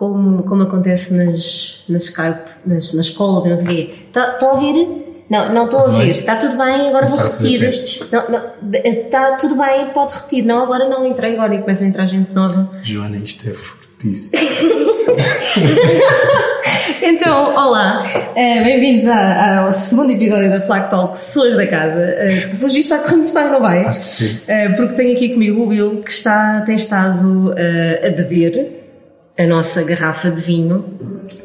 como, como acontece nas, nas Skype, nas, nas calls e não sei o quê. Estão tá, a ouvir? Não, não estou a ouvir. Está tudo bem, agora vou repetir. Não, não, está tudo bem, pode repetir. Não, agora não entrei agora e começa a entrar gente nova. Joana, isto é fortíssimo. então, olá, uh, bem-vindos ao segundo episódio da Flag Talk Pessoas da Casa. Uh, pelo visto vai correr muito bem, não vai? Acho que sim. Uh, porque tenho aqui comigo o Will que está, tem estado uh, a beber a nossa garrafa de vinho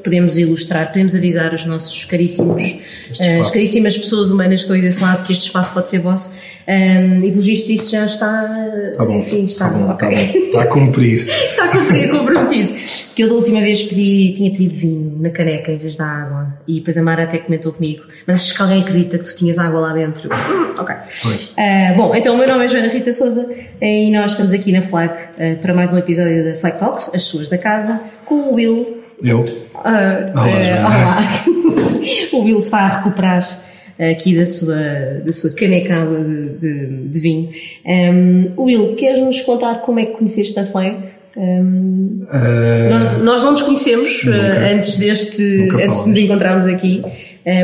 podemos ilustrar, podemos avisar os nossos caríssimos, uh, as caríssimas pessoas humanas que estão aí desse lado que este espaço pode ser vosso. Um, e pelo visto isso já está. Está bom. Enfim, está, está bom, okay. está, bom. está a cumprir. está a cumprir, comprometido. Que eu da última vez pedi, tinha pedido vinho na caneca em vez da água. E depois a Mara até comentou comigo. Mas achas que alguém acredita que tu tinhas água lá dentro? Hum, ok. Uh, bom, então o meu nome é Joana Rita Souza e nós estamos aqui na Flag uh, para mais um episódio da Flag Talks, as suas da casa, com o Will eu? Uh, olá, uh, olá. o Will está a recuperar aqui da sua, da sua canecada de, de, de vinho. Um, Will, queres-nos contar como é que conheceste a Flag? Um, uh, nós, nós, não nos conhecemos uh, antes deste antes de nos encontrarmos aqui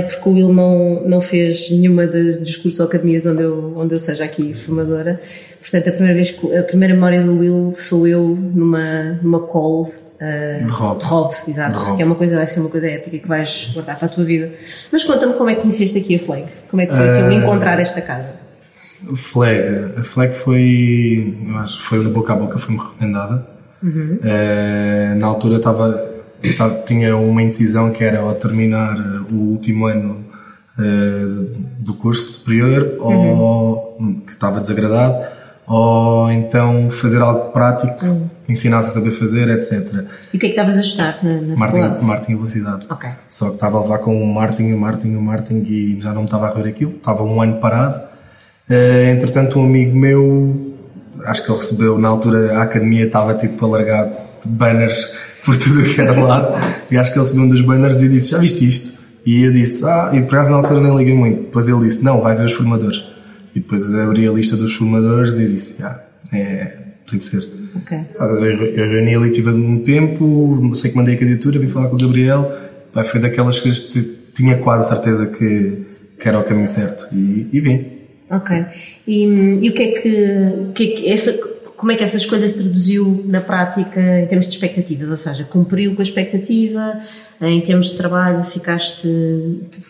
porque o Will não, não fez nenhuma das, dos cursos ou academias onde eu, onde eu seja aqui formadora portanto a primeira vez a primeira memória do Will sou eu numa, numa call Uh, de Rob. De Rob, exato. De Rob. Que é uma coisa, vai ser uma coisa épica que vais guardar para a tua vida. Mas conta-me como é que conheceste aqui a Flag? Como é que foi uh, encontrar esta casa? Flag. A Flag foi, eu acho foi boca a boca, foi-me recomendada. Uhum. Uh, na altura estava, tinha uma indecisão que era ao terminar o último ano uh, do curso superior uhum. ou que estava desagradado ou então fazer algo prático uhum ensinasse a saber fazer, etc. E o que é que estavas a estudar na, na marketing, marketing e publicidade. Ok. Só que estava a levar com o marketing, o marketing, o marketing e já não me estava a ver aquilo. Estava um ano parado. Uh, entretanto, um amigo meu, acho que ele recebeu, na altura a academia estava tipo a largar banners por tudo o que era lado. e acho que ele recebeu um dos banners e disse: Já viste isto? E eu disse: Ah, e por acaso na altura nem liguei muito. Depois ele disse: Não, vai ver os formadores. E depois abri a lista dos formadores e disse: Ah, é, tem de ser. Okay. Eu reuni ali, tive um tempo, sei que mandei a candidatura, vim falar com o Gabriel, pá, foi daquelas que tinha quase certeza que, que era o caminho certo e, e vim. Ok. E, e o que é que, que, é que essa, como é que essa escolha se traduziu na prática em termos de expectativas? Ou seja, cumpriu com a expectativa? Em termos de trabalho, ficaste,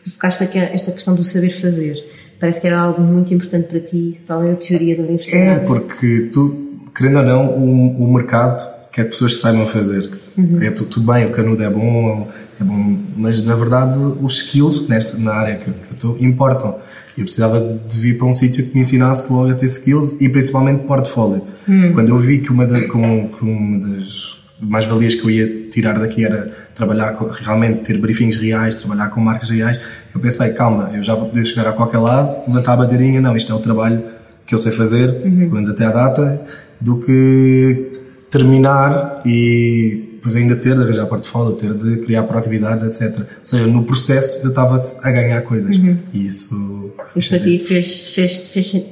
ficaste esta questão do saber fazer? Parece que era algo muito importante para ti, para além da teoria da universidade. É, porque tu, querendo ou não, o, o mercado quer que pessoas saibam fazer. Uhum. É tudo, tudo, bem, o canudo é bom, é bom, mas na verdade os skills nesta, na área que, que eu estou importam. Eu precisava de vir para um sítio que me ensinasse logo a ter skills e principalmente portfólio. Uhum. Quando eu vi que uma, da, uma das mais-valias que eu ia tirar daqui era trabalhar com, realmente ter briefings reais, trabalhar com marcas reais, eu pensei, calma, eu já vou poder chegar a qualquer lado, levantar a bandeirinha, não, isto é o trabalho que eu sei fazer, uhum. pelo menos até à data, do que terminar e depois ainda ter de arranjar portfólio, ter de criar proatividades, etc. Ou seja, no processo eu estava a ganhar coisas. Uhum. E isso. Mas para ti fez, fez, fez,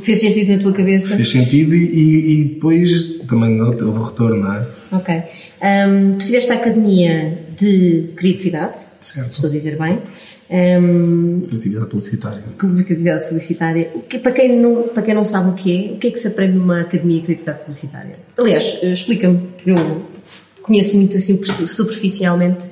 fez sentido na tua cabeça? Fez sentido e, e depois também houve retorno, não é? Ok. Um, tu fizeste a academia de criatividade. Certo. Estou a dizer bem. Um, criatividade publicitária. Criatividade publicitária. O que, para, quem não, para quem não sabe o que é, o que é que se aprende numa academia de criatividade publicitária? Aliás, eh, explica-me, eu conheço muito assim superficialmente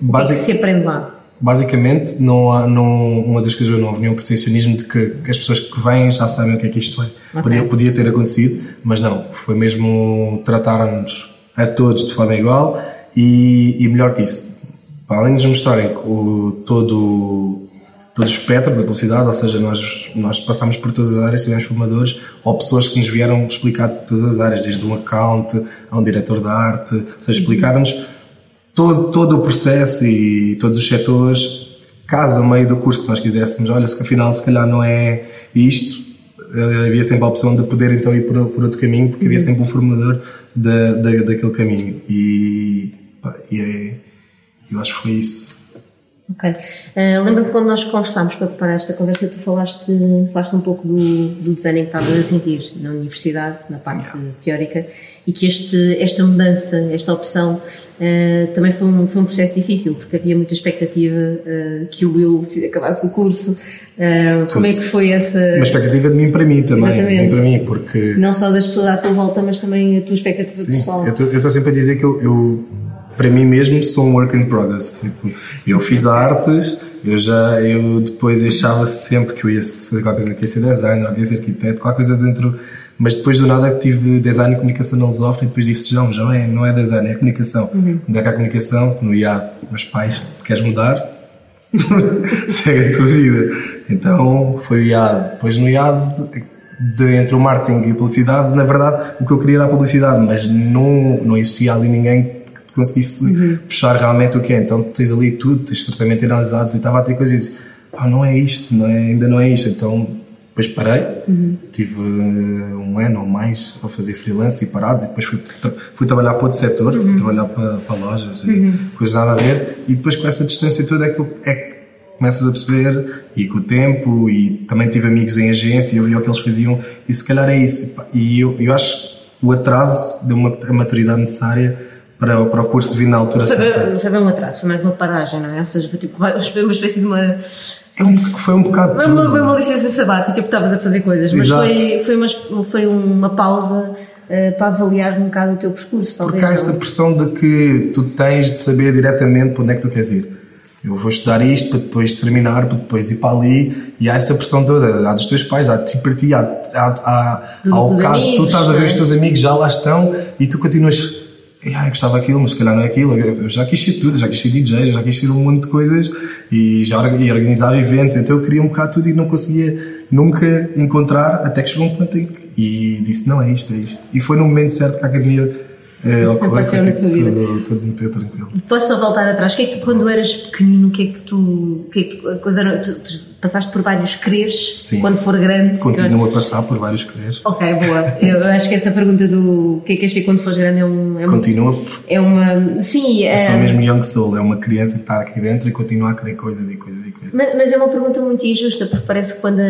Basic, o que é que se aprende lá. Basicamente, não há, não, uma das coisas não houve nenhum protecionismo de que, que, as pessoas que vêm já sabem o que é que isto é. Okay. Podia, podia ter acontecido, mas não. Foi mesmo tratar-nos a todos de forma igual e, e melhor que isso, além de nos mostrarem o, todo, todo o espectro da publicidade, ou seja, nós, nós passamos por todas as áreas, tivemos formadores ou pessoas que nos vieram explicar todas as áreas, desde um account a um diretor de arte, ou seja, explicaram-nos todo, todo o processo e todos os setores. Caso, a meio do curso, nós quiséssemos, olha, se afinal se calhar não é isto, eh, havia sempre a opção de poder então ir por, por outro caminho, porque havia sempre um formador da, da, daquele caminho. E, e é, eu acho que foi isso. Ok. Uh, Lembro-me quando nós conversámos para preparar esta conversa, tu falaste, falaste um pouco do, do design que estavas a sentir na universidade, na parte yeah. teórica, e que este, esta mudança, esta opção uh, também foi um, foi um processo difícil, porque havia muita expectativa uh, que o Will acabasse o curso. Como é que foi essa. Uma expectativa de mim para mim também. Exatamente. Para mim, porque. Não só das pessoas à tua volta, mas também a tua expectativa Sim, pessoal. Eu estou sempre a dizer que eu, eu, para mim mesmo, sou um work in progress. Tipo, eu fiz artes, eu já, eu depois achava sempre que eu ia fazer qualquer coisa, que ia ser designer, que ia ser arquiteto, qualquer coisa dentro mas depois do nada tive design e comunicação na Lusofre e depois disse, João, já é, não é design, é comunicação. Uhum. Onde é que há comunicação? No IAD. Meus pais, queres mudar? Segue a tua vida. Então foi o IAD. Depois no IAD, de, entre o marketing e a publicidade, na verdade o que eu queria era a publicidade, mas não, não existia ali ninguém conseguisse uhum. puxar realmente o que é. Então tens ali tudo, tens tratamento de análise e estava a ter coisas e disse, pá, não é isto, não é, ainda não é isto. Então depois parei, uhum. tive uh, um ano ou mais a fazer freelance e parados, e depois fui, fui trabalhar para outro setor, uhum. fui trabalhar para, para lojas uhum. e coisas nada a ver, e depois com essa distância toda é que, é que começas a perceber, e com o tempo, e também tive amigos em agência, e eu vi o que eles faziam, e se calhar é isso. E eu, eu acho o atraso deu uma, a maturidade necessária para, para o curso vir na altura certa. Não foi bem um atraso, foi mais uma paragem, não é? Ou seja, foi tipo uma espécie de uma é um, foi um bocado. Foi uma, foi uma licença sabática porque estavas a fazer coisas, mas foi, foi, uma, foi uma pausa uh, para avaliares um bocado o teu percurso, talvez. Porque há essa pressão de que tu tens de saber diretamente para onde é que tu queres ir. Eu vou estudar isto para depois terminar, para depois ir para ali, e há essa pressão toda, há dos teus pais, há de ti para ti, há, há, há, há o caso, amigos, tu estás a ver os teus amigos já lá estão e tu continuas ah, eu gostava daquilo, mas se calhar não é aquilo. Eu já quis ser tudo, já quis ser DJ, já quis ser um monte de coisas e já e organizava eventos, então eu queria um bocado tudo e não conseguia nunca encontrar, até que chegou um ponto em que e disse: não é isto, é isto. E foi no momento certo que a academia é, Apareceu na tua vida. Tudo, tudo muito tranquilo. Posso só voltar atrás? O que é que tu, quando eras pequenino, o que é que tu. O que é que tu, coisa, tu, tu passaste por vários Sim. quando for grande? Continuo a passar por vários quereres. Ok, boa. Eu acho que essa pergunta do o que é que achas quando fores grande é um. É Continua. É uma. Sim. É, sou mesmo young soul, é uma criança que está aqui dentro e continua a querer coisas e coisas e coisas. Mas, mas é uma pergunta muito injusta, porque parece que quando,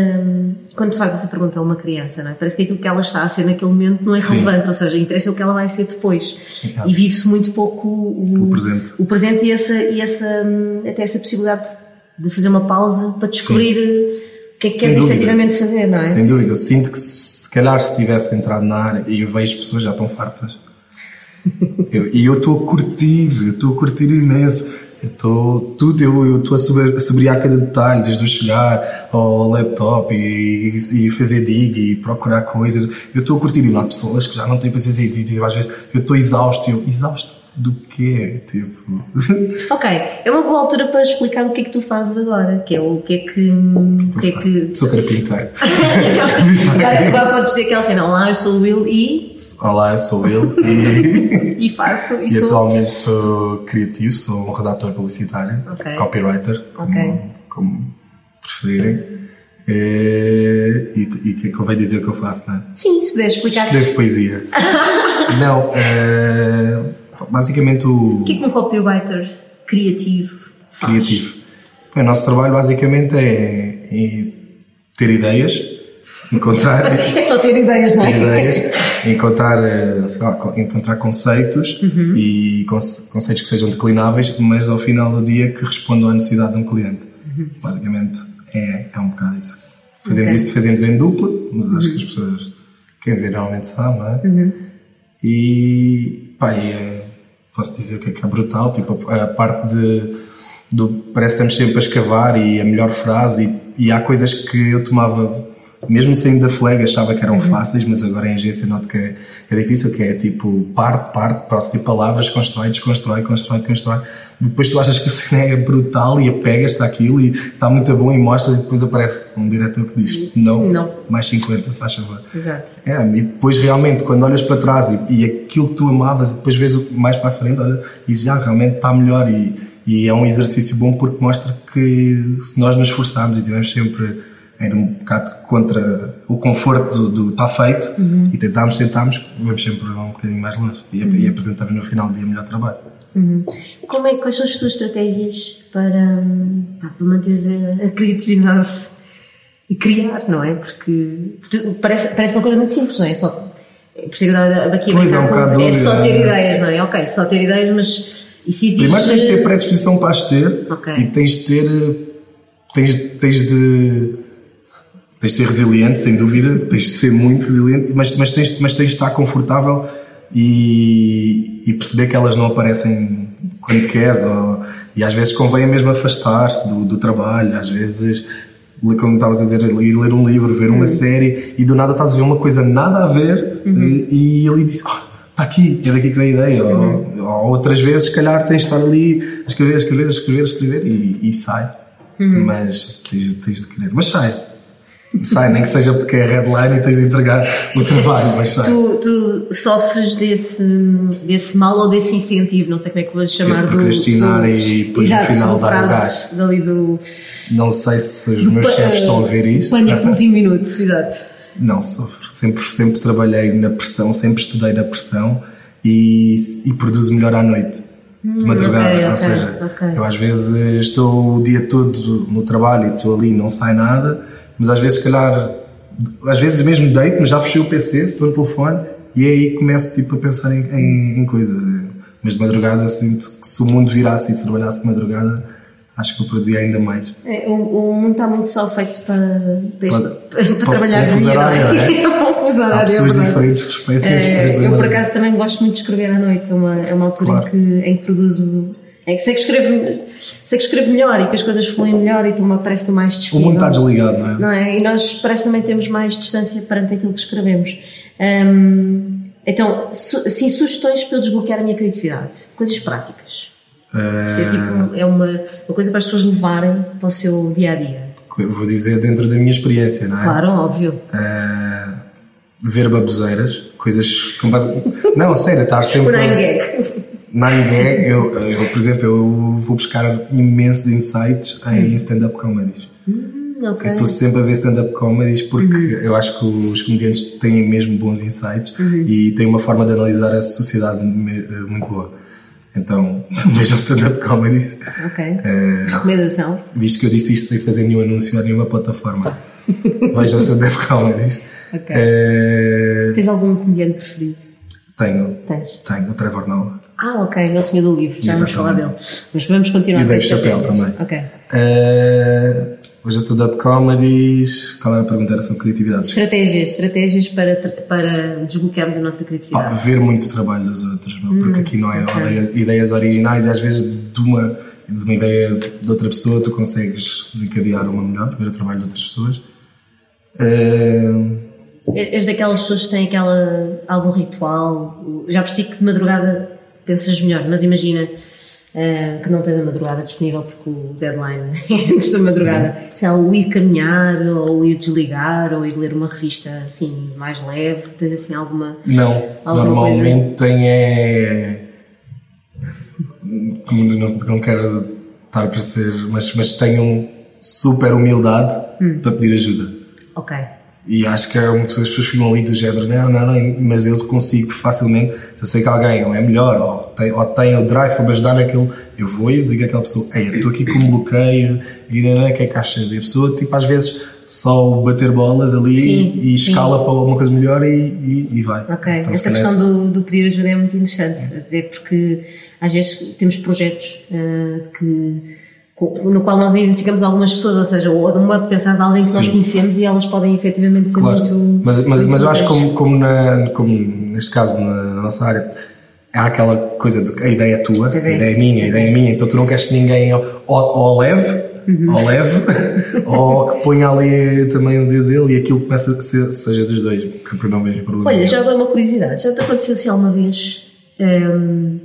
quando fazes essa pergunta a uma criança, não é? parece que aquilo que ela está a ser naquele momento não é relevante, Sim. ou seja, interessa o que ela vai ser depois. E vive-se muito pouco o, o, presente. O presente e, essa, e essa, até essa possibilidade de fazer uma pausa para descobrir Sim. o que é que Sem queres dúvida. efetivamente fazer, não é? Sem dúvida, eu sinto que se, se calhar se tivesse entrado na área e eu vejo pessoas já estão fartas. e eu estou a curtir, eu estou a curtir imenso eu estou tudo, eu estou a saborear cada detalhe, desde eu chegar ao laptop e, e, fazer dig e procurar coisas. Eu estou a curtir e há pessoas que já não têm paciência e dizem às vezes eu estou exausto. Eu, exausto do quê? Tipo. Ok, é uma boa altura para explicar o que é que tu fazes agora, que é o que é que. O que é que... Sou carpinteiro. agora, agora podes dizer aquela cena, olá, eu sou o Will e. Olá, eu sou o Will e. e faço. E, e sou... atualmente sou criativo, sou um redator publicitário, okay. copywriter, como, okay. como preferirem. É, e, e que convém dizer o que eu faço, não é? Sim, se puderes explicar. Escrevo poesia. não, é, basicamente o. O que é que um copywriter criativo faz? Criativo. o nosso trabalho basicamente é, é ter ideias, encontrar. é só ter ideias, não é? Ter ideias, encontrar, eh, lá, encontrar conceitos uhum. e conceitos que sejam declináveis, mas ao final do dia que respondam à necessidade de um cliente. Uhum. Basicamente é, é um bocado isso. Fazemos okay. isso, fazemos em dupla, mas uhum. acho que as pessoas, quem vê normalmente sabe, não é? Uhum. E pá, é, posso dizer o que é que é brutal, tipo a, a parte de do, parece que estamos sempre a escavar e a melhor frase e, e há coisas que eu tomava mesmo saindo da flag achava que eram uhum. fáceis, mas agora em agência noto que é, é difícil, que é tipo parte, parte, protótipo palavras, constrói, desconstrói, constrói, constrói. Depois tu achas que a cena é brutal e apegas-te àquilo e está muito bom e mostras e depois aparece um diretor que diz não, não. mais 50, se faz favor. Exato. É, e depois realmente quando olhas para trás e, e aquilo que tu amavas e depois vês mais para a frente, olha, e dizes, ah, realmente está melhor e, e é um exercício bom porque mostra que se nós nos esforçarmos e tivermos sempre era um bocado contra o conforto do está feito uhum. e tentámos, tentámos, vamos sempre um bocadinho mais longe e, uhum. e apresentamos no final do dia melhor trabalho. Uhum. Como é, quais são as tuas estratégias para, para manter a, a, criatividade e criar, não é? Porque, parece, parece uma coisa muito simples, não é? Só Por isso é que eu estava aqui a Pois, é um brincar com- bocado é só ter é. ideias, não é? Ok, só ter ideias, mas isso exige. Primeiro tens de ter predisposição para as ter Ok. e tens de ter. Tens, tens de. Tens de ser resiliente, sem dúvida, tens de ser muito resiliente, mas, mas, tens, mas tens de estar confortável e, e perceber que elas não aparecem quando queres. Ou, e às vezes convém mesmo afastar-te do, do trabalho, às vezes, como estavas a dizer, ir ler um livro, ver uma série e do nada estás a ver uma coisa nada a ver e, e ele diz: oh, está aqui, é daqui que vem a ideia. Ou, ou outras vezes, se calhar, tens de estar ali a escrever, a escrever, a escrever, a escrever e, e sai. Mas tens, tens de querer. Mas sai. Sai, nem que seja porque é headline e tens de entregar o trabalho, mas sai. Tu, tu sofres desse, desse mal ou desse incentivo, não sei como é que vou chamar do. procrastinar do, e depois no final do dar o gás. Dali do. Não sei se os do meus chefes estão a ver isto. Pânico do último minuto, exato. Não sofro. Sempre, sempre trabalhei na pressão, sempre estudei na pressão e, e produzo melhor à noite. De madrugada. Hum, ok, Ou ok, seja, ok. eu às vezes estou o dia todo no trabalho e estou ali e não sai nada, mas às vezes, se calhar, às vezes mesmo deito, mas já fechei o PC, estou no telefone e aí começo tipo, a pensar em, em, em coisas. Mas de madrugada sinto que se o mundo virasse e se trabalhasse de madrugada, acho que eu produzia ainda mais. É, o, o mundo está muito só feito para, para, Para- para para trabalhar de não horário, é? É Há é pessoas verdade. diferentes que respeitam pessoas É, eu, por acaso, também gosto muito de escrever à noite. É uma, é uma altura Claro. em, que, em que produzo. É que sei que, escrevo, sei que escrevo melhor e que as coisas fluem melhor e tu me parece mais O disponível. mundo está desligado, não é? Não é? E nós parece também temos mais distância perante aquilo que escrevemos. Hum, então, su, sim, sugestões para eu desbloquear a minha criatividade. Coisas práticas. Isto é, Eh, tipo, é uma, uma coisa para as pessoas levarem para o seu dia a dia. vou dizer dentro da minha experiência, não é? Claro, óbvio. Eh, ver baboseiras, coisas. Não, sério, estar O sempre. Nine gag, eu, eu, por exemplo, eu vou buscar imensos insights em stand-up comedies. Hum. Eu estou sempre a ver stand-up comedies porque eu acho que os comediantes têm mesmo bons insights e têm uma forma de analisar a sociedade eh, muito boa. Então, vejam stand-up comedies. Ok. Eh, Recomendação. visto que eu disse isto sem fazer nenhum anúncio a nenhuma plataforma, vejam stand-up comedies. Ok. Eh, Tens algum comediante preferido? tenho, Tens. tenho o Trevor Noah. Ah, ok, é o senhor do livro, já vamos falar dele. Mas vamos continuar E Dave Chappelle também. Ok. Eh, vejam stand-up comedies. Qual era a pergunta? Era sobre criatividade. Estratégias, estratégias para, para desbloquearmos a nossa Pá, criatividade. ver muito trabalho dos outros, meu, porque aqui não é ok. ideias, ideias originais e às vezes de uma, de uma ideia de outra pessoa tu consegues desencadear uma melhor, ver o trabalho de outras pessoas. Eh, És daquelas pessoas que têm aquela, algum ritual. Já percebi que de madrugada pensas melhor, mas imagina eh, que não tens a madrugada disponível porque o deadline é antes da madrugada. Sei lá, o ir caminhar, ou ir desligar, ou ir ler uma revista assim mais leve. Tens assim alguma. não, Alguma normalmente tem é. Não, não quero estar a parecer, mas, mas tenho super humildade Hum. para pedir ajuda. Ok. E acho que é uma pessoa, as pessoas ficam ali do género, não, não, não, mas eu consigo facilmente, se eu sei que alguém ou é melhor, ou tem, ou tem o drive para me ajudar naquilo, eu vou e eu digo àquela pessoa, ei, eu estou aqui com um bloqueio, e não, não, que é que achas? E a pessoa, tipo, às vezes só bater bolas ali Sim, e sim. escala para alguma coisa melhor e, e, e vai. Ok, Então, essa questão do, do pedir ajuda é muito interessante, até porque às vezes temos projetos eh, que, no qual nós identificamos algumas pessoas, ou seja, o o modo de pensar de alguém que nós conhecemos e elas podem efetivamente ser Claro, muito. mas, mas, muito mas eu acho que como, como, na, como neste caso na, na nossa área há aquela coisa de que a ideia é tua, Pois a é. ideia é minha, a ideia é minha, então tu não queres que ninguém ou, ou leve, Uhum. ou leve, ou que ponha ali também o dedo dele e aquilo começa a ser, seja dos dois, que eu não vejo problema. Olha, já agora uma curiosidade, já te aconteceu se alguma vez escre-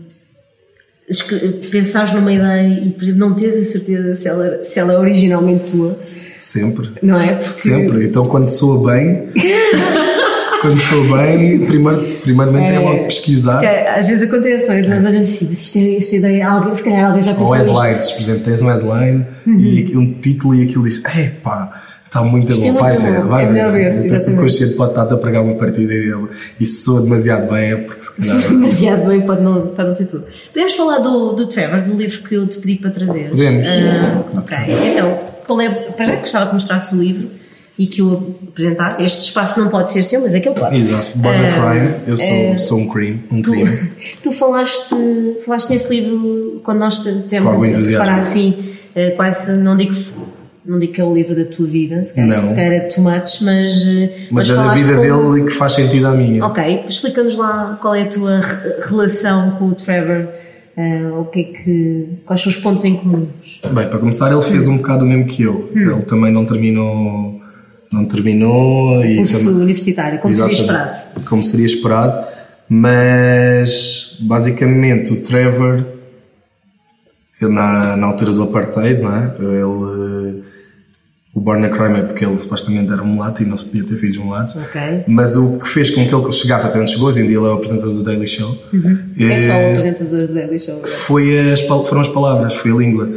pensares numa ideia e, por exemplo, não tens a certeza se ela, se ela é originalmente tua, Sempre, não é? Porque sempre. Então quando soa bem, quando soa bem, primeiro, primeiramente é, logo pesquisar. às vezes acontece, não é? nós olhamos assim, mas isto é, esta ideia, alguém, se calhar alguém já Ou pensou nisto. headlines, por exemplo, tens um headline e aqui- um título e aquilo diz: Epá, está muito Isto é bom, vai muito ver, bom, vai é ver, O teu exatamente. subconsciente pode estar a pregar uma partida e e se soa demasiado bem é porque se calhar. demasiado bem, pode não, pode não ser tudo. Podemos falar do, do Trevor, do livro que eu te pedi para trazer? Podemos. Ah, ok, então, qual é, para já gostava que mostrasse o livro e que o apresentasse. Este espaço não pode ser seu, mas aquele pode. Exato. Border Ah, Crime, eu sou, eh, sou um crime. Um Tu, crime. tu falaste, falaste nesse livro quando nós te- tivemos Com algum a entusiasmo. preparar, assim, eh, quase, não digo, não digo que é o livro da tua vida, se calhar, Não. se calhar é too much, mas. eh, Mas é da vida com- dele e que faz sentido à minha. Ok, explica-nos lá qual é a tua re- relação com o Trevor, eh, o que é que, quais são os pontos em comuns? Bem, para começar, ele fez um bocado o mesmo que eu. Hum. Ele também não terminou. Não terminou e Curso também- universitário, como seria Exatamente. esperado. Como seria esperado, mas basicamente o Trevor, na, na altura do apartheid, não é? Ele, o Born a Crime é porque ele supostamente era um mulato e não se podia ter filhos mulatos. Ok. Mas o que fez com que ele chegasse até onde chegou, hoje em dia ele é o apresentador do Daily Show, É só o eh, apresentador do Daily Show. agora. foi as, foram as palavras, foi a língua.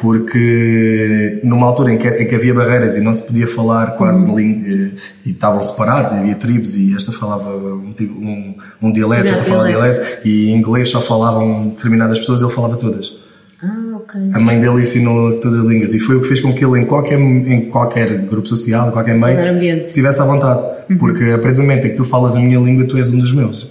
Porque numa altura em que, em que havia barreiras e não se podia falar quase língua, e estavam separados, e havia tribos, e esta falava um, tipo- um, um dialeto, outra falava dialeto, e em inglês só falavam determinadas pessoas, ele falava todas. Ah, ok. A mãe dele ensinou todas as línguas e foi o que fez com que ele, em qualquer, em qualquer grupo social, em qualquer meio, estivesse à vontade. Porque a partir do momento em que tu falas a minha língua, tu és um dos meus.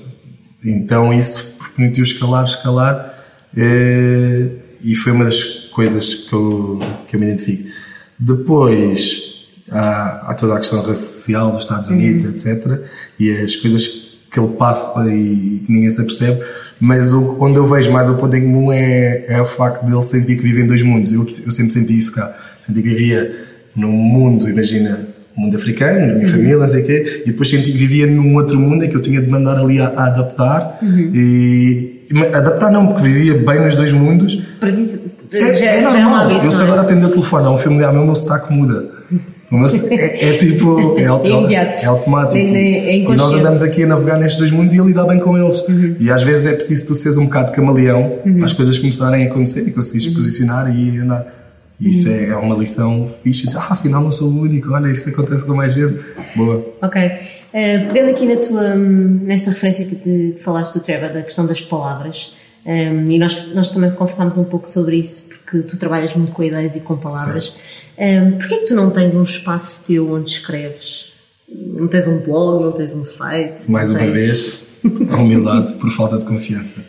Então isso permitiu escalar, escalar, eh, e foi uma das coisas que eu, que eu me identifico. Depois há, há toda a questão racial dos Estados Unidos, etc. E as coisas que ele passa e que ninguém se apercebe, mas o, onde eu vejo mais o ponto em comum é, é o facto de ele sentir que vive em dois mundos. Eu, eu sempre senti isso cá. Senti que vivia num mundo, imagina, mundo africano, minha família, não sei o quê, e depois senti que vivia num outro mundo em que eu tinha de mandar ali a, a adaptar. E, mas adaptar não, porque vivia bem nos dois mundos. Para ti, É, já, é já é um normal. hábito. eu se é? agora atender o telefone a um familiar meu, o meu sotaque muda. Meu, é, é tipo. É, É é automático. É- e nós. Uhum. andamos aqui a navegar nestes dois mundos e a lidar bem com eles. E às vezes é preciso tu seres um bocado camaleão Uhum. para as coisas começarem a acontecer e conseguires posicionar e andar. E isso Uhum. é, é uma lição fixe. Dizer, ah, afinal não sou o único, olha, isto acontece com mais gente. Boa. Ok. Eh, pegando aqui na tua, hum, nesta referência que te falaste do Trevor, da questão das palavras, hum, e nós, nós também conversámos um pouco sobre isso, porque tu trabalhas muito com ideias e com palavras. Um, Porquê é que tu não tens um espaço teu onde escreves? Não tens um blog, não tens um site? Mais uma tens- vez, a humildade por falta de confiança.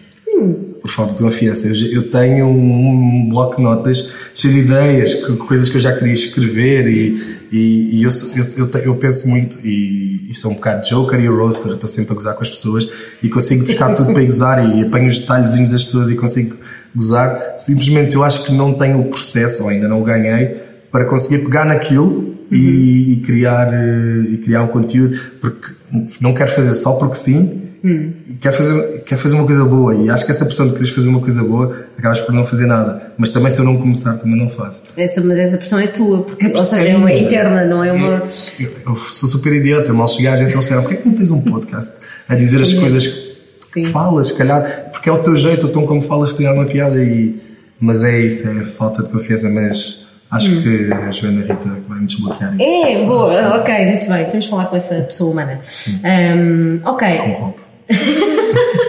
Por falta de confiança. Eu, eu tenho um bloco de notas cheio de ideias, que- coisas que eu já queria escrever e, e, e eu, eu, eu, eu penso muito e, e sou um bocado joker e roaster, estou sempre a gozar com as pessoas e consigo buscar tudo para gozar e apanho os detalhezinhos das pessoas e consigo gozar. Simplesmente eu acho que não tenho o processo, ou ainda não o ganhei, para conseguir pegar naquilo e, e criar, eh, e criar um conteúdo, porque não quero fazer só porque sim, e quero fazer, quero fazer uma coisa boa. E acho que essa pressão de quereres fazer uma coisa boa, acabas por não fazer nada. Mas também se eu não começar, também não faço. Essa, mas essa pressão é tua, porque, É ou seja, é uma interna, não é uma. Eu, eu sou super idiota, eu mal cheguei à agência e disseram, porquê é que não tens um podcast a dizer as coisas que Sim. falas, se calhar, porque é o teu jeito, o tom como falas tem alguma piada e... Mas é isso, é falta de confiança, mas acho que a Joana Rita vai me desbloquear isso. Hum. É, boa, ok, muito bem. Temos de falar com essa pessoa humana. Um, ok. Com roupa.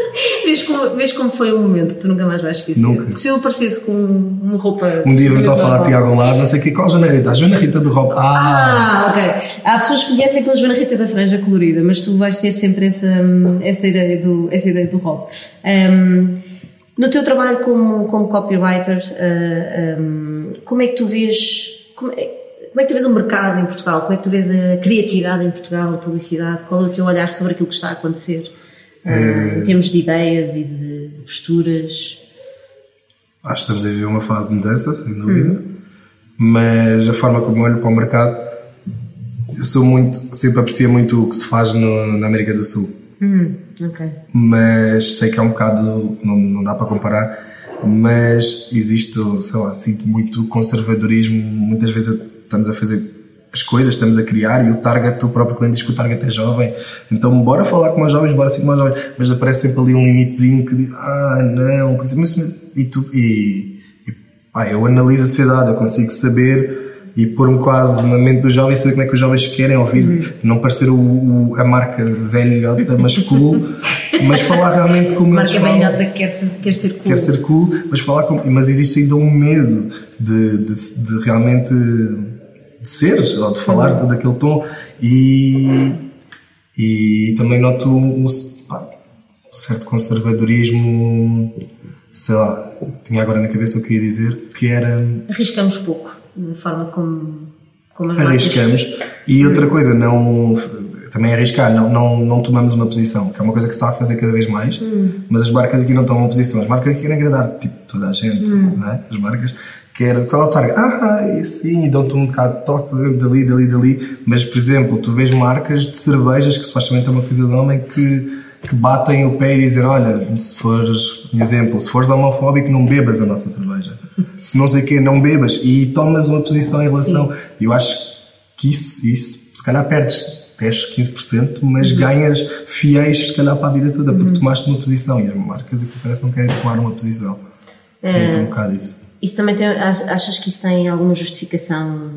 Vês como, vês como foi o momento tu nunca mais vais esquecer? Nunca. Porque se ele aparecesse com uma roupa. Um dia estou a falar de ti a algum lado, não sei o que, qual a Joana Rita? A Joana Rita do Rob. Ah! Ah, ok. Há pessoas que conhecem pela Joana Rita da Franja Colorida, mas tu vais ter sempre essa, essa, ideia, do, essa ideia do Rob. Um, no teu trabalho como, como copywriter, uh, um, como é que tu vês. Como é, como é que tu vês o mercado em Portugal? Como é que tu vês a criatividade em Portugal, a publicidade? Qual é o teu olhar sobre aquilo que está a acontecer? Uh, Em termos de ideias e de, de posturas? Acho que estamos a viver uma fase de mudança, sem dúvida. Mas a forma como olho para o mercado, eu sou muito, sempre aprecio muito o que se faz no- na América do Sul. Hum, ok. Mas sei que é um bocado, não, não dá para comparar, mas existe, sei lá, sinto muito conservadorismo. Muitas vezes estamos a fazer as coisas, estamos a criar e o target, o próprio cliente diz que o target é jovem, então bora falar com mais jovens, bora ser com mais jovens, mas aparece sempre ali um limitezinho que diz, ah, não, mas, mas, e tu, e, e pá, eu analiso a sociedade, eu consigo saber e pôr-me quase na mente do jovem e saber como é que os jovens querem ouvir, não parecer o, o- a marca velhota, mas cool, mas falar realmente como eles Marca falam. velhota quer, fazer- quer ser cool. Quer ser cool, mas falar com, mas existe ainda um medo de, de, de realmente de seres, ou de falar uhum. daquele tom. E, e também noto um, um certo conservadorismo, sei lá, tinha agora na cabeça o que ia dizer, que era. Arriscamos pouco, na forma como. como as Arriscamos. Marcas... E outra coisa, não também é arriscar, não, não, não tomamos uma posição, que é uma coisa que se está a fazer cada vez mais, hum. mas as marcas aqui não tomam uma posição. As marcas aqui querem agradar tipo, toda a gente, hum. é? As marcas querem, qual é o target? Ah, sim, dão-te um bocado de toque dali, dali, dali, mas por exemplo, tu vês marcas de cervejas que supostamente é uma coisa de homem que que batem o pé e dizem, olha, se fores, um exemplo, se fores homofóbico, não bebas a nossa cerveja. Se não sei o quê, não bebas. E tomas uma posição em relação. E eu acho que isso, isso, se calhar perdes 10, 15%, mas uhum. ganhas fiéis, se calhar, para a vida toda, porque uhum. tomaste uma posição e as marcas aqui parece que não querem tomar uma posição. É, Sinto um bocado isso. Isso também tem, achas que isso tem alguma justificação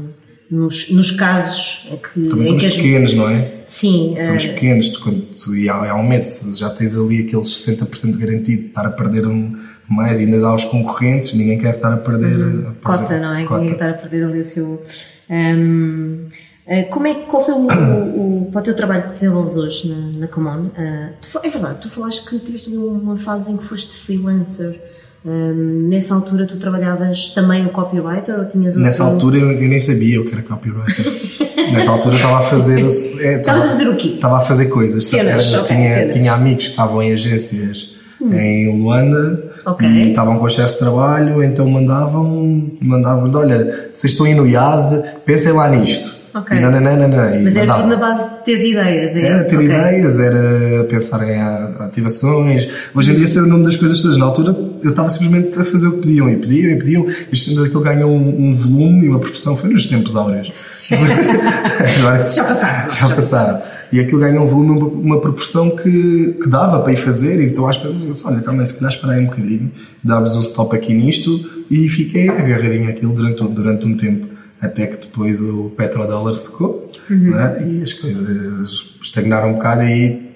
nos, nos casos que. Também somos que pequenos, não é? Sim. Somos uh... pequenos, tu, quando, e há, há um mês já tens ali aqueles 60% garantido de estar a perder um, mais, ainda aos concorrentes, ninguém quer estar a perder. Uhum. A perder cota, não é? Cota. Ninguém quer estar a perder ali o seu. Um, eh, como é, qual foi o, o, o, para o teu trabalho que desenvolves hoje na, na Common? Uh, é verdade, tu falaste que tiveste uma fase em que foste freelancer. Um, nessa altura tu trabalhavas também no copywriter ou tinhas outro... Nessa altura eu, eu nem sabia o que era copywriter. Nessa altura estava a fazer. É, Estavas a fazer o quê? Estava a fazer coisas. Cenas, era, okay, tinha, cenas. tinha amigos que estavam em agências hum. em Luanda okay. e estavam com excesso de trabalho, então mandavam, mandavam, olha, vocês estão aí no IAD, pensem lá nisto. Ok. E nananana, Mas era tudo na base de teres ideias, é? Era ter okay. ideias, era pensar em ativações. Hoje em dia sei o nome das coisas todas. Na altura eu estava simplesmente a fazer o que pediam e pediam e pediam. Isto aquilo ganhou um, um volume e uma proporção. Foi nos tempos áureos. Agora, já passaram. Já passaram. E aquilo ganhou um volume, uma, proporção que, que dava para ir fazer. Então às vezes disse, olha, calma se calhar esperei um bocadinho, dámos um stop aqui nisto e fiquei agarradinho aquilo durante, durante um tempo até que depois o petrodólar secou uhum. né? e as coisas estagnaram um bocado e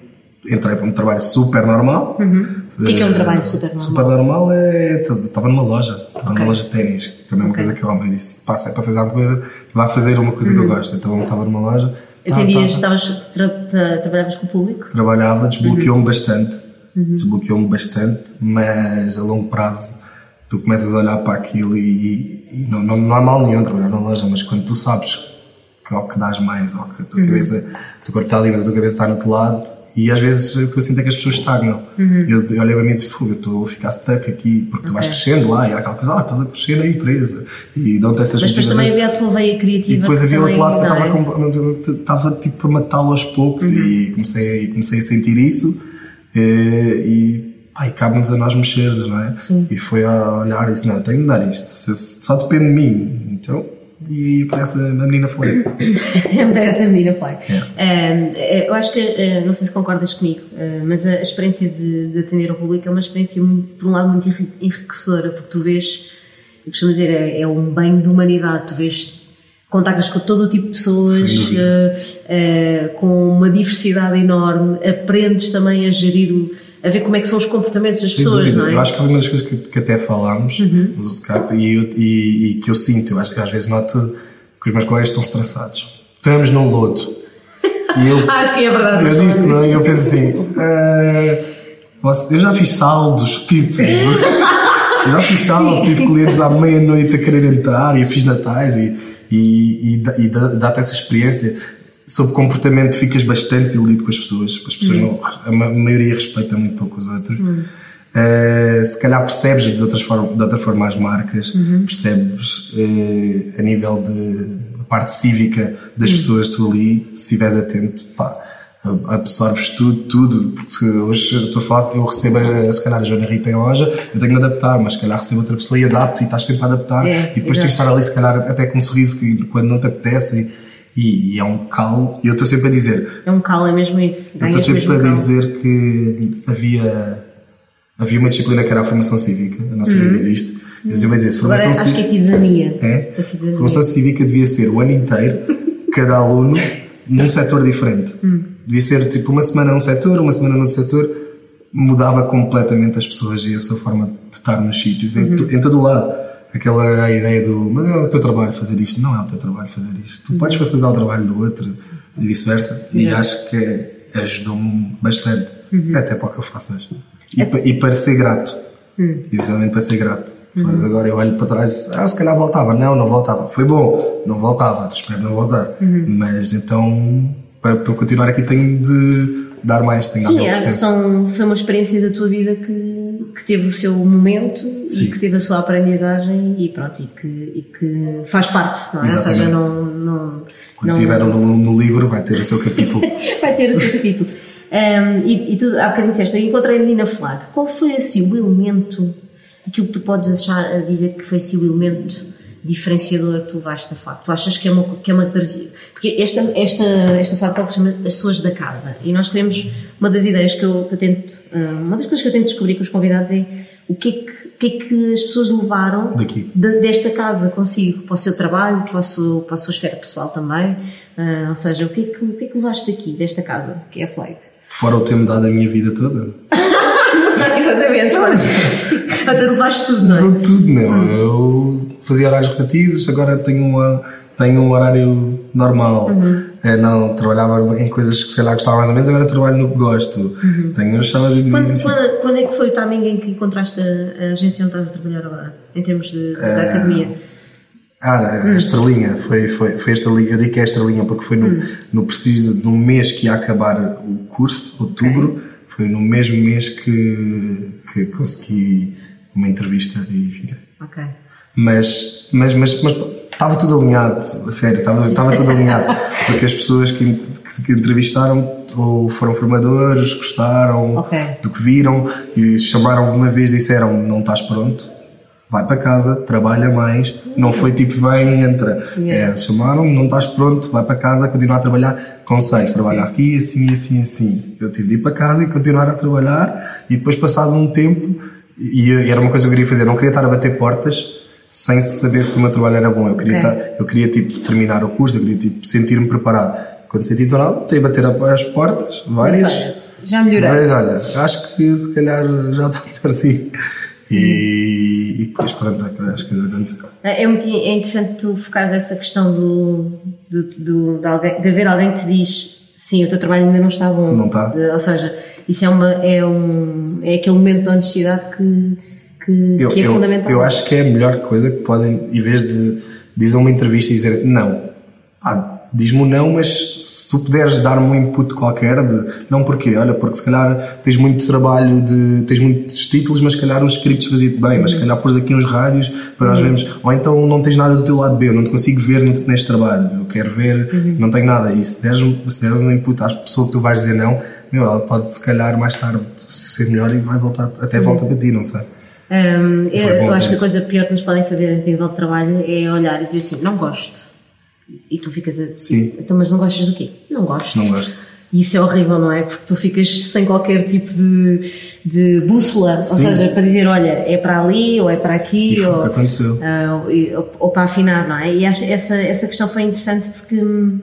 entrei para um trabalho super normal. Uhum. O que é, que é um trabalho super normal? Super normal é. Estava numa loja, estava okay. numa loja de ténis, também é uma okay. coisa que eu amo. Eu disse: passa, é para fazer alguma coisa, vá fazer uma coisa uhum. que eu uhum. gosto. Então estava numa loja. Atendias, tá, tra tra trabalhavas com o público? Trabalhava, desbloqueou-me uhum. bastante. Uhum. Desbloqueou-me bastante, mas a longo prazo tu começas a olhar para aquilo e, e não, não, não há mal nenhum trabalhar na loja, mas quando tu sabes que ao que dás mais, ou que a tua uhum. cabeça, o teu corpo está ali, mas a tua cabeça está no outro lado, e às vezes o que eu sinto é que as pessoas estagnam. Uhum. Eu, eu olhei para mim e disse, eu estou a ficar stuck aqui, porque tu okay. vais crescendo lá, e há aquela coisa, ah, estás a crescer na empresa, e dão-te essas Mas depois também havia a tua veia criativa. E depois havia outro lado que eu estava, estava tipo a matá-lo aos poucos, uhum. e, comecei, e comecei a sentir isso, e, Pai, cabe-nos a nós mexermos, não é? Sim. E foi a olhar e disse: Não, tenho de mudar isto, só depende de mim. Então, e parece a menina foi. parece a menina foi. É. eu acho que, uh, não sei se concordas comigo, uh, mas a, experiência de, de, atender ao público é uma experiência, muito, por um lado, muito enriquecedora, porque tu vês, eu costumo dizer, é, é um banho de humanidade, tu vês contactas com todo o tipo de pessoas, uh, com uma diversidade enorme, aprendes também a gerir o, a ver como é que são os comportamentos das Sem pessoas, dúvida. não é? Eu acho que uma das coisas que, que até falámos uhum. no Skype e, e, e, que eu sinto, eu acho que às vezes noto que os meus colegas estão estressados. Estamos num lodo. E eu, ah, sim, é verdade. Eu disse, não, é? eu penso assim, uh, eu já fiz saldos, tipo. eu já fiz saldos, sim. tive clientes à meia-noite a querer entrar e eu fiz natais e, e, e, e dá-te essa experiência sobre comportamento ficas bastante desiludido com as pessoas. As pessoas uhum. não, a maioria respeita muito pouco os outros. Uhum. Uh, se calhar percebes de, outras forma, de outra forma as marcas, uhum. percebes uh, a nível de parte cívica das uhum. pessoas tu ali, se estiveres atento, pá, absorves tudo, tudo, porque hoje eu estou a falar, eu recebo, eh, se calhar a Joana Rita em loja, eu tenho que me adaptar, mas se calhar recebo outra pessoa e adapto e estás sempre a adaptar é, e depois tens de estar ali se calhar até com um sorriso que quando não te apetece e, e, é um calo, e eu estou sempre a dizer. É um calo, é mesmo isso. Eu estou sempre a dizer que havia, havia uma disciplina que era a formação cívica, não sei uhum. se existe. Eu dizia, mas isso, formação Agora, acho que é cidadania. É? A cidadania. Formação cívica devia ser o ano inteiro, cada aluno num setor diferente. Uhum. Devia ser tipo uma semana num setor, uma semana num setor, mudava completamente as pessoas e a sua forma de estar nos sítios, uhum. em, em todo o lado aquela ideia do mas é o teu trabalho fazer isto. Não é o teu trabalho fazer isto. Tu podes facilitar o trabalho do outro e vice-versa. E acho que ajudou-me bastante. Até para o que eu faço hoje. E, pa- e para ser grato. Eventualmente para ser grato. Tu olhas agora eu olho para trás ah, se calhar voltava. Não, não voltava. Foi bom, não voltava. Espero não voltar. Mas então, para, para continuar aqui, tenho de dar mais. Tenho Sim, dar é, 10%. são, foi uma experiência da tua vida que, que teve o seu momento Sim. e que teve a sua aprendizagem e pronto, e que, e que faz parte, não é? Ou seja, não. não Quando não- tiver no, no livro, vai ter o seu capítulo. vai ter o seu capítulo. Um, e, e tu há bocadinho disseste, eu encontrei-me na FLAG. Qual foi assim o elemento, aquilo que tu podes achar, a dizer que foi assim o elemento diferenciador que tu da FLAG? Tu achas que é uma, que é uma Porque esta, esta, esta Talk se chama As Pessoas da Casa. E nós queremos, uma das ideias que eu, que eu tento, uh, uma das coisas que eu tento descobrir com os convidados é o que é que, que, é que as pessoas levaram Daqui. de- desta casa consigo, para o seu trabalho, para, o seu, para a sua esfera pessoal também. Uh, ou seja, o que, é que, o que é que levaste daqui, desta casa, que é a FLAG? Fora o ter mudado a minha vida toda. Exatamente, mas até levaste tudo, não é? Tudo, tudo, meu. Eu fazia horários rotativos, agora tenho, uma, tenho um horário normal. Eh, não, trabalhava em coisas que se calhar gostava mais ou menos, agora trabalho no que gosto. Tenho as chaves Quando, individuais. quando, quando é que foi o timing em que encontraste a, a agência onde estás a trabalhar agora, em termos de, da academia? Ah, a estrelinha, foi, foi, foi a estrelinha. Eu digo que é a estrelinha porque foi no, no preciso, no mês que ia acabar o curso, outubro, foi no mesmo mês que, que consegui uma entrevista e fiquei. Ok. Mas, mas, mas, mas estava tudo alinhado, a sério, estava, estava tudo alinhado. Porque as pessoas que, que, que entrevistaram ou foram formadores, gostaram Ok. do que viram e chamaram alguma vez disseram não estás pronto, vai para casa, trabalha mais. Não foi tipo vem, entra. Yeah. É, chamaram não estás pronto, vai para casa, continua a trabalhar. Consegues trabalhar aqui, assim, assim, assim. Eu tive de ir para casa e continuar a trabalhar e depois passado um tempo e, era uma coisa que eu queria fazer, não queria estar a bater portas sem saber se o meu trabalho era bom. Eu queria, Ok. estar- eu queria tipo, terminar o curso, eu queria tipo, sentir-me preparado. Quando senti tornado, a bater as portas, várias. Já melhorei. Mas olha, acho que se calhar já está melhor sim. E, e depois pronto, as coisas aconteceram. É, muito, é interessante tu focares essa questão do, do, do- de, alguém, de haver alguém que te diz sim, o teu trabalho ainda não está bom. Não está. Ou seja, isso é, uma, é, um, é aquele momento de honestidade que, que, Eu, que é eu, fundamental. eu acho que é a melhor coisa que podem, em vez de dizer uma entrevista e dizer não, ah, diz-me um não, mas se tu puderes dar-me um input qualquer de não porquê, olha, porque se calhar tens muito trabalho de tens muitos títulos, mas se calhar uns scripts fazia-te bem, mas se calhar pôs aqui uns rádios para nós vermos, ou então não tens nada do teu lado B, eu não te consigo ver no, neste trabalho, eu quero ver, não tenho nada, e se deres, se deres um input à pessoa que tu vais dizer não, meu, ela pode se calhar mais tarde ser melhor e vai voltar, até volta para ti, não sei. Hum, eu, Foi bom, eu acho que a coisa pior que nos podem fazer a nível de trabalho é olhar e dizer assim, não gosto. E tu ficas a Sim. então, mas não gostas do quê? Não gosto. Não gosto. E isso é horrível, não é? Porque tu ficas sem qualquer tipo de, de bússola, ou Sim. seja, para dizer, olha, é para ali ou é para aqui, E foi o ou, aconteceu. e- ou, ou para afinar, não é? E acho essa, essa questão foi interessante porque hum,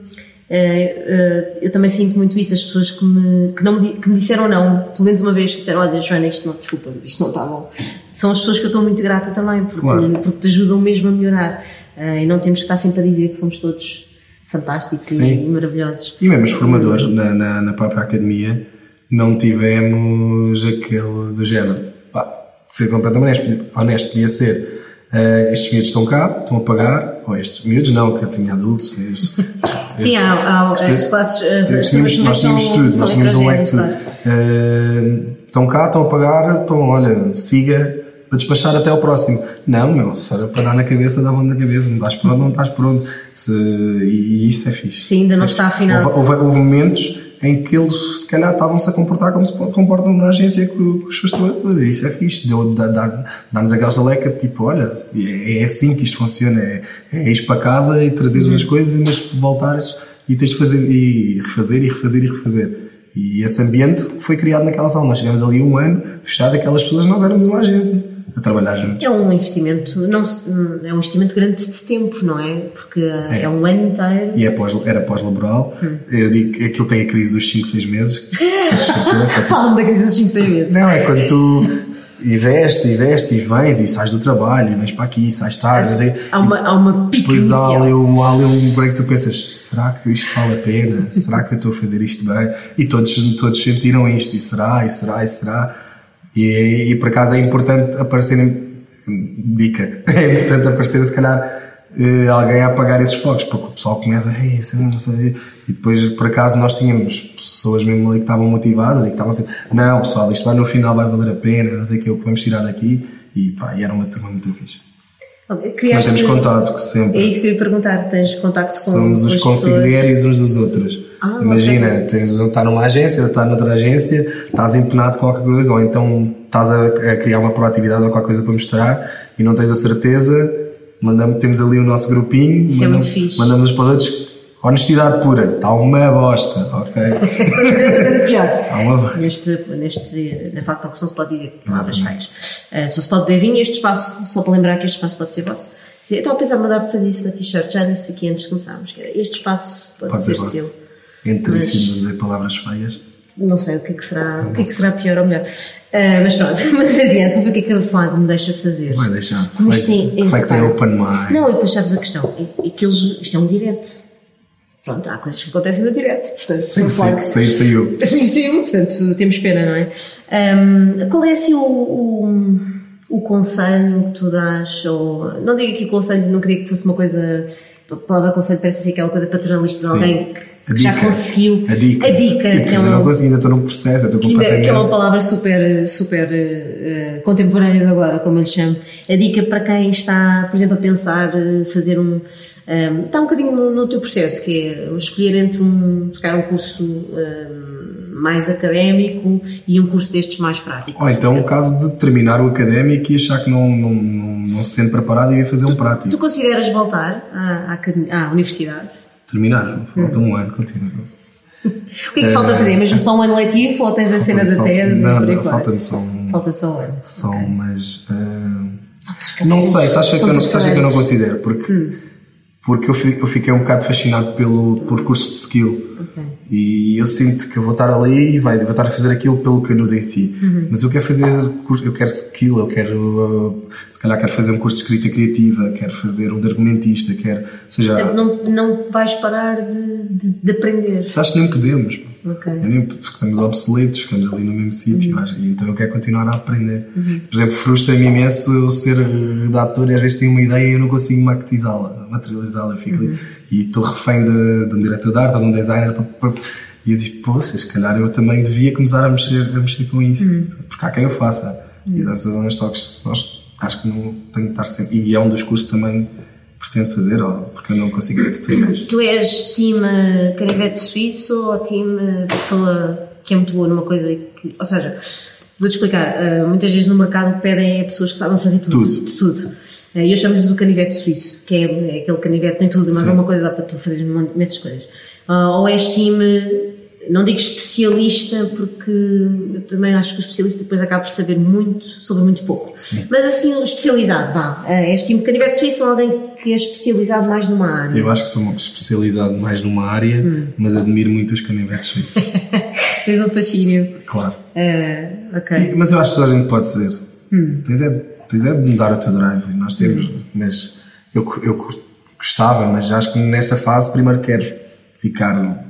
eh, eh, eu também sinto muito isso, as pessoas que me, que, não me, que me disseram não, pelo menos uma vez, que disseram, olha, Joana, isto não, desculpa, mas isto não está bom. São as pessoas que eu estou muito grata também, porque, Claro. porque te ajudam mesmo a melhorar. Ah, e não temos que estar sempre a dizer que somos todos fantásticos e Sim. maravilhosos. E mesmo os formadores na, na, na própria academia não tivemos aquele do género. Pá, ser completamente honesto, honesto podia ser. Eh, estes miúdos estão cá, estão a pagar, ou estes miúdos não, que eu tinha adultos. Estes, Sim, há, há estes- as classes, as, as tínhamos, nós tínhamos são- tudo, nós tínhamos um leque tudo. Eh, estão cá, estão a pagar, então olha, siga para despachar até ao próximo. Não, meu, se era para dar na cabeça, dá na cabeça, não estás pronto, não estás pronto. Se, e, e isso é fixe. Sim, ainda não é está afinado. Houve, houve, houve momentos em que eles, se calhar, estavam-se a comportar como se comportam na agência com, com os seus trabalhadores. E isso é fixe. Dá-nos aquela jaleca de tipo, olha, é, é assim que isto funciona. É, é ir para casa e trazeres Uhum. as coisas, mas voltares e tens de fazer e refazer e refazer e refazer. E esse ambiente foi criado naquela sala. Nós chegamos ali um ano, fechado, aquelas pessoas, nós éramos uma agência a trabalhar juntos. É um investimento, não se- é um investimento grande de tempo, não é? Porque é, um ano inteiro. E é pós, era pós-laboral. Hum. Eu digo que aquilo tem a crise dos 5, 6 meses. Fala-me da crise dos 5, 6 meses. Não, é quando tu. e veste, e vens, e sais do trabalho, e vens para aqui, e sais tarde. e, Há uma, há uma pique depois há ali, um, há ali um break que tu pensas, será que isto vale a pena? será que eu estou a fazer isto bem? E todos, todos sentiram isto, e será, e será, e será. E, e por acaso é importante aparecerem, dica, é importante aparecer se calhar eh, alguém a apagar esses focos, porque o pessoal começa, Ei, isso não sei", e depois por acaso nós tínhamos pessoas mesmo ali que estavam motivadas e que estavam assim, não pessoal, isto vai no final, vai valer a pena, não sei o que, é o que vamos tirar daqui, e pá, e era uma turma muito fixe. Ok, Mas criaste- temos contato sempre. É isso que eu ia perguntar, tens contacto com Somos com os consigliéres uns dos outros. Ah, Imagina, tens, está numa agência, está noutra agência, estás empenado com qualquer coisa, ou então estás a, a criar uma proatividade ou qualquer coisa para mostrar e não tens a certeza, mandamos, temos ali o nosso grupinho, Isso é mandamos, muito fixe. mandamos os para os outros, honestidade pura, está uma bosta, ok? Outra coisa pior. Há uma bosta. Neste, neste, na facto, que não se pode dizer palavras Exatamente. feias. Uh, só se pode beber vinho, este espaço, só para lembrar que este espaço pode ser vosso. Eu estava a pensar em mandar para fazer isso na t-shirt, já disse aqui antes de começarmos, que era este espaço pode, Pode ser, ser seu. Entre Mas- a dizer palavras feias. Não sei o que é que será, o que é que será pior ou melhor. Uh, mas pronto, mas adiante, vou ver o que é que a flag me deixa fazer. Vai deixar. Tem, é, open mind. Não, e depois sabes a questão, é, é que eles, isto é um direto. Pronto, há coisas que acontecem no direto, portanto, Sim, sim, sair saiu. Sim, sim, portanto, temos pena, não é? Ahm, qual é assim o, o, o conselho que tu dás? Ou, não digo aqui conselho, não queria que fosse uma coisa. A palavra conselho parece ser aquela coisa paternalista de Sim. alguém que, A que já dica. conseguiu. A dica. A dica, Sim, que, porque é ainda uma, não consegui, ainda estou num processo, estou completamente. que é uma palavra super, super eh, contemporânea de agora, como eu lhe chamo. A dica para quem está, por exemplo, a pensar eh, fazer um. ehm, está um bocadinho no, no teu processo, que é escolher entre um, calhar um curso ehm, mais académico e um curso destes mais práticos. Ou então o caso de terminar o académico e achar que não, não, não, não se sente preparado e vir fazer um prático. Tu consideras voltar à, à, à universidade? Terminar, falta um ano, continua. O que é que falta fazer? Mesmo só um ano letivo ou tens a cena da tese? Não, não, falta-me só um. Falta só um ano. Só umas. ah, São três não sei, se acha que, eu não, que eu não considero, porque, porque eu, eu fiquei um bocado fascinado pelo, por cursos de skill. Ok. E eu sinto que eu vou estar ali e vai, vou estar a fazer aquilo pelo canudo em si. Uhum. Mas eu quero fazer, curso- eu quero skill, eu quero, uh, calhar quero fazer um curso de escrita criativa, quero fazer um de argumentista, quero, ou seja, Portanto, não, não vais parar de, de, de aprender. Acho que nem podemos. pá. Ok. Eu nem, porque estamos obsoletos, ficamos ali no mesmo sítio, e então eu quero continuar a aprender. Uhum. Por exemplo, frustra-me imenso eu ser redator e às vezes tenho uma ideia e eu não consigo materializá-la, materializá-la. Eu fico Uhum. ali e estou refém de, de um diretor de arte ou de um designer. para- para- e eu digo, pô, se calhar eu também devia começar a mexer, a mexer com isso, Uhum. porque há quem o faça. E dessas zonas toques, se nós, acho que não tenho que estar sempre. E é um dos cursos também pretendo fazer, porque eu não consigo ver tutoriais. Tu és time canivete suíço ou time pessoa que é muito boa numa coisa que. Ou seja, vou-te explicar. eh, muitas vezes no mercado pedem é pessoas que sabem fazer tudo. Tudo. de tudo. Eh, eu chamo-lhes o canivete suíço, que é, é aquele canivete que tem tudo, mas Sim. alguma coisa dá para tu fazer imensas coisas. Ah, ou és time. Não digo especialista, porque eu também acho que o especialista depois acaba por saber muito sobre muito pouco. Sim. Mas assim, especializado, vá. Eh, És time canivete suíço ou alguém que é especializado mais numa área? Eu acho que sou especializado mais numa área, Hum. mas admiro muito os canivetes suíços. Tens um fascínio. claro. Ah, ok. E- mas eu acho que toda a gente pode ser. Hum. Tens, é, tens é de mudar o teu drive. Nós temos, mas eu, eu gostava, mas acho que nesta fase primeiro quero ficar.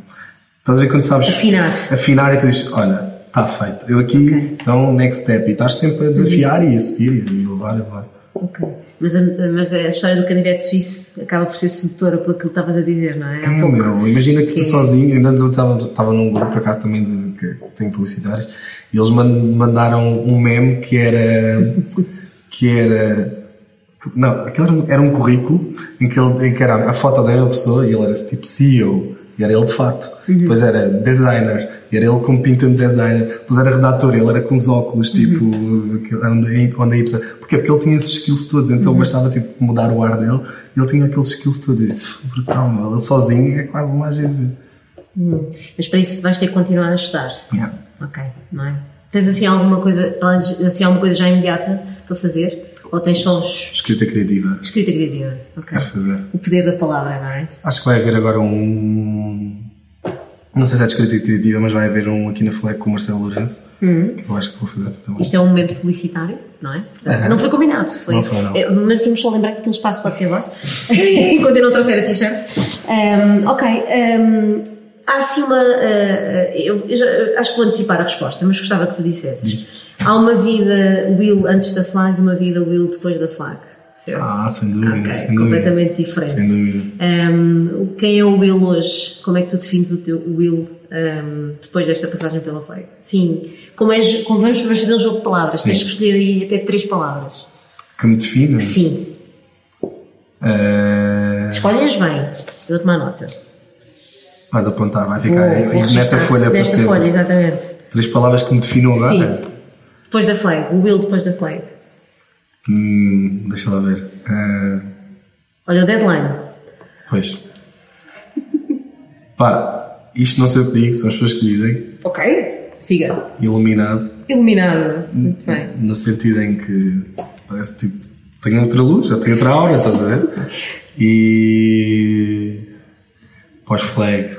Estás a ver quando sabes Afinar. afinar e tu dizes, olha, está feito. Eu aqui, Ok. então, next step. E estás sempre a desafiar e a subir e a levar e levar. Ok. Mas a, mas a história do canivete suíço acaba por ser sedutora pelo que estavas a dizer, não é? É, pouco. meu, imagina que tu Que- sozinho, ainda antes eu estava, estava num grupo por acaso também de, que tem publicitários, e eles man- mandaram um meme que era. que era. Não, aquilo era um, era um currículo em que, ele, em que era a foto da mesma pessoa e ele era tipo CEO, e era ele de fato. Depois era designer, e era ele com pinta de designer. Depois era redator, ele era com os óculos, tipo, aquele- onde, onde a Y. Porquê? Porque ele tinha esses skills todos, então bastava tipo mudar o ar dele e ele tinha aqueles skills todos. Isso foi brutal, meu. Ele sozinho é quase uma agência. Hum. Mas para isso vais ter que continuar a estudar. Yeah. Ok, não é? Tens assim alguma coisa, assim, alguma coisa já imediata para fazer? Ou tens só os- Escrita criativa. escrita criativa? Ok. Quero fazer. O poder da palavra, não é? Acho que vai haver agora um. Não sei se é descritiva criativa, mas vai haver um aqui na FLEC com o Marcelo Lourenço, Hum. que eu acho que vou fazer também. Isto é um momento publicitário, não é? Portanto. Não foi combinado. Foi, Não foi, não. É, mas vamos só lembrar que aquele espaço pode ser vosso, enquanto eu não trouxer a t-shirt. Um, ok. um, há assim uma. uh, eu, eu já- acho que vou antecipar a resposta, mas gostava que tu dissesses. Há uma vida Will antes da flag e uma vida Will depois da flag. Certo? Ah, sem dúvida, Ok, sem dúvida. completamente diferente. Sem dúvida. Um, quem é o Will hoje? Como é que tu defines o teu Will um, depois desta passagem pela flag? Sim, como és, como vamos, vamos fazer um jogo de palavras, Sim. tens que escolher aí até três palavras. Que me define? Sim, Eh, escolhas bem, eu vou tomar nota. vais apontar, vai Vou, ficar aí, vou nesta registrar. folha para Nesta folha, exatamente. Três palavras que me definam agora? Sim. Depois da flag, o Will depois da flag. Hum, deixa lá ver. Eh, Olha o deadline. pois. Pá, isto não sei o que digo, são as pessoas que dizem. Ok, siga. Iluminado, Iluminado. Muito bem. no sentido em que parece tipo. Tenho outra luz, já tenho outra aura, estás a ver? E. Pós-flag.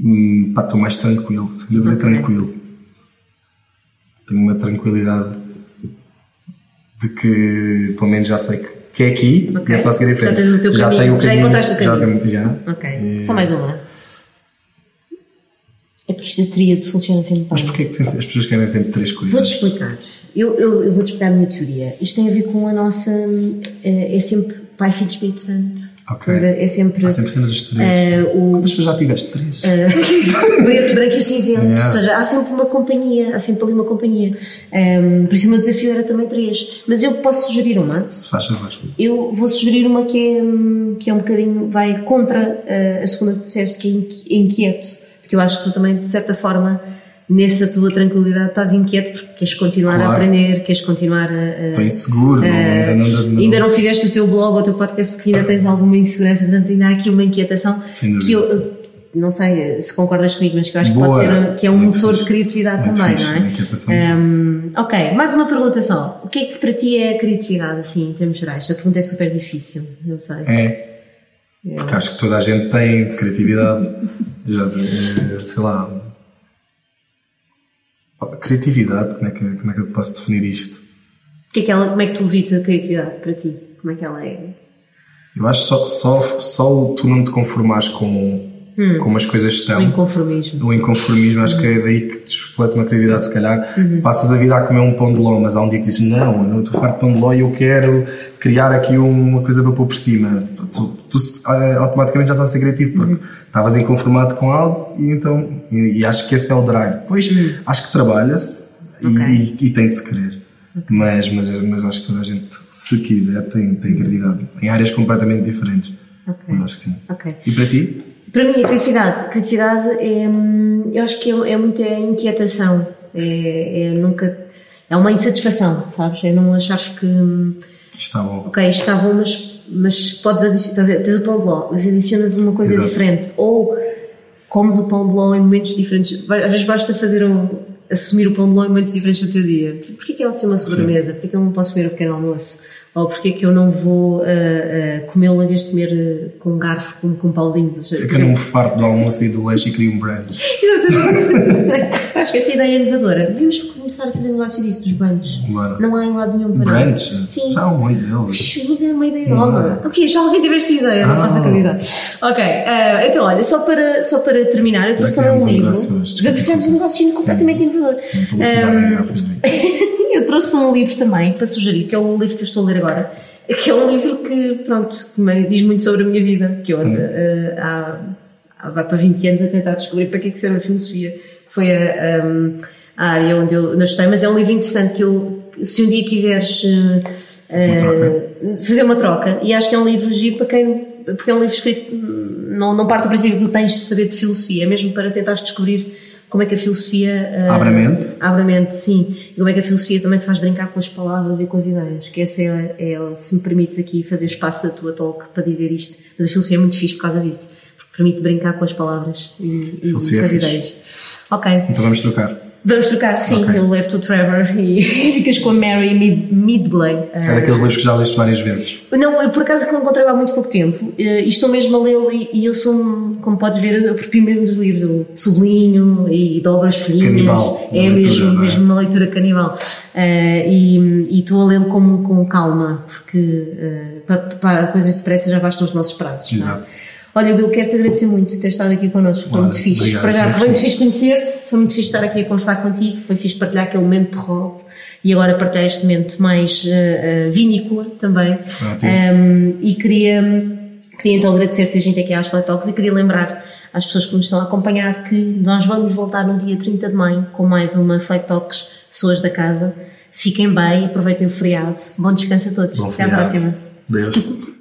Hum, pá, estou mais tranquilo, sem dúvida Ok. tranquilo. Tenho uma tranquilidade de que pelo menos já sei que, que é aqui Ok. e é só seguir em frente. Já tens o teu já caminho, tenho o já caminho. encontraste o já- caminho. Já, Ok, E- só mais uma. É porque isto da tríade funciona sempre Mas porquê que as pessoas querem sempre três coisas? Vou-te explicar. Eu, eu, eu vou-te explicar a minha teoria. Isto tem a ver com a nossa. eh, É sempre Pai, Filho e Espírito Santo. Ok. Estás a ver? É sempre. Há sempre cenas dos três. o Quantas pessoas já tiveste? Três? eh, preto, branco e o cinzento. Yeah. Ou seja, há sempre uma companhia. Há sempre ali uma companhia. Ehm, por isso o meu desafio era também três. Mas eu posso sugerir uma. Se faz favor. Eu vou sugerir uma que é, hum, que é um bocadinho, vai contra eh, a segunda que disseste, que é inqui- inquieto. Porque eu acho que tu também, de certa forma, nessa tua tranquilidade, estás inquieto porque queres continuar a Claro. aprender, queres continuar a. a- Estou inseguro, não, eh, ainda não, não, ainda não fizeste o teu blog ou o teu podcast porque ainda tens alguma insegurança, portanto ainda há aqui uma inquietação que eu, não sei se concordas comigo, mas que eu acho que Boa. pode ser que é um Muito motor fixe. de criatividade Muito também, fixe, não é? inquietação. Hum, ok, mais uma pergunta só. O que é que para ti é a criatividade, assim, em termos gerais? Esta pergunta é super difícil, eu sei. É. Porque acho que toda a gente tem criatividade. Já, eh, sei lá. Criatividade, como é, que, como é que eu posso definir isto? Que é que ela, como é que tu vives a criatividade para ti? Como é que ela é? Eu acho que só, só, só tu não te conformares com, Hum. como as coisas O estão. inconformismo. O inconformismo, acho que é daí que despleta uma criatividade, se calhar. Uhum. Passas a vida a comer um pão de ló, mas há um dia que dizes: Não, eu não estou farto de pão de ló e eu quero criar aqui uma coisa para pôr por cima. Tu, tu eh, automaticamente já estás a ser criativo, porque Uhum. estavas inconformado com algo e então. E, e acho que esse é o drive. Depois, acho que trabalha-se e- Uhum. Ok. e, e tem de se querer. Mas, mas, mas acho que toda a gente, se quiser, tem, tem criatividade. Em áreas completamente diferentes. Ok. Mas acho que sim. Ok. E para ti? Para mim, a criatividade, criatividade é, hum, eu acho que é, é muita inquietação, é, é nunca, é uma insatisfação, sabes? É não achares que, hum, Está bom. ok, está bom, mas, mas podes adicionar, tens o pão de ló, mas adicionas uma coisa Exato. diferente, ou comes o pão de ló em momentos diferentes, às vezes basta fazer um, assumir o pão de ló em momentos diferentes do teu dia. Tipo, porquê que ela ser uma sobremesa? Porquê que eu não posso comer o pequeno almoço? Ou porquê que eu não vou ah, ah, comê-lo em vez de comer ah, com um garfo, com, com pauzinhos? Seja, É por que eu não me farto do almoço e do lanche e crio um brand. Exatamente. Acho que essa ideia é inovadora. Devíamos começar a fazer um negócio disso dos brunches. Bora. Não há em lado nenhum para Brunch? Sim. Já há um monte deles. É uma ideia Não nova. há. Ok, já alguém teve esta ideia, não Ah. faço acreditar. Ok, eh, então olha, só para, só para terminar, eu trouxe também um criamos um livro. negócio Já criamos um negócio completamente inovador. Sim, publicidade em garrafas de vinho. eu trouxe um livro também para sugerir, que é o livro que eu estou a ler agora, que é um livro que, pronto, que diz muito sobre a minha vida, que eu ando eh, há, há, vai para 20 anos a tentar descobrir para que é que serve a filosofia, que foi a, a área onde eu, estudei, mas é um livro interessante que eu, se um dia quiseres Fazer uma troca. eh, fazer uma troca, e acho que é um livro giro para quem, porque é um livro escrito, hum, não, não parte do princípio que tu tens de saber de filosofia, é mesmo para tentares descobrir como é que a filosofia eh, Abre a mente. Abre a mente, sim. E como é que a filosofia também te faz brincar com as palavras e com as ideias. Que essa é, é se me permites aqui fazer espaço da tua talk para dizer isto. Mas a filosofia é muito fixe por causa disso. Porque permite brincar com as palavras e, e com as é ideias. Ok. Então vamos trocar. Vamos trocar, sim, Ok. eu levo-te o Trevor e ficas com a Mary Mid Midgley. É daqueles livros que já leste várias vezes. Não, eu por acaso que não encontrei há muito pouco tempo eh, e estou mesmo a lê-lo e, e eu sou, como podes ver, eu aprecio mesmo dos livros, eu sublinho e dobro as folhinhas. É mesmo, é? mesmo uma leitura canibal. Eh, e, e estou a lê-lo com, com calma, porque para, coisas depressa já bastam os nossos prazos. é? Olha, Bill, quero-te agradecer muito por ter estado aqui connosco. Foi muito fixe. obrigado, Para já, foi muito fixe. conhecer-te, foi muito fixe estar aqui a conversar contigo, foi fixe partilhar aquele momento de rock e agora partilhar este momento mais eh, eh, vinícola também. Um, e queria, queria então agradecer-te a gente aqui às Talks e queria lembrar às pessoas que nos estão a acompanhar que nós vamos voltar no dia 30 de maio com mais uma Flat Talks Pessoas da Casa. Fiquem bem, aproveitem o feriado. Bom descanso a todos. Bom Até à próxima. Deus.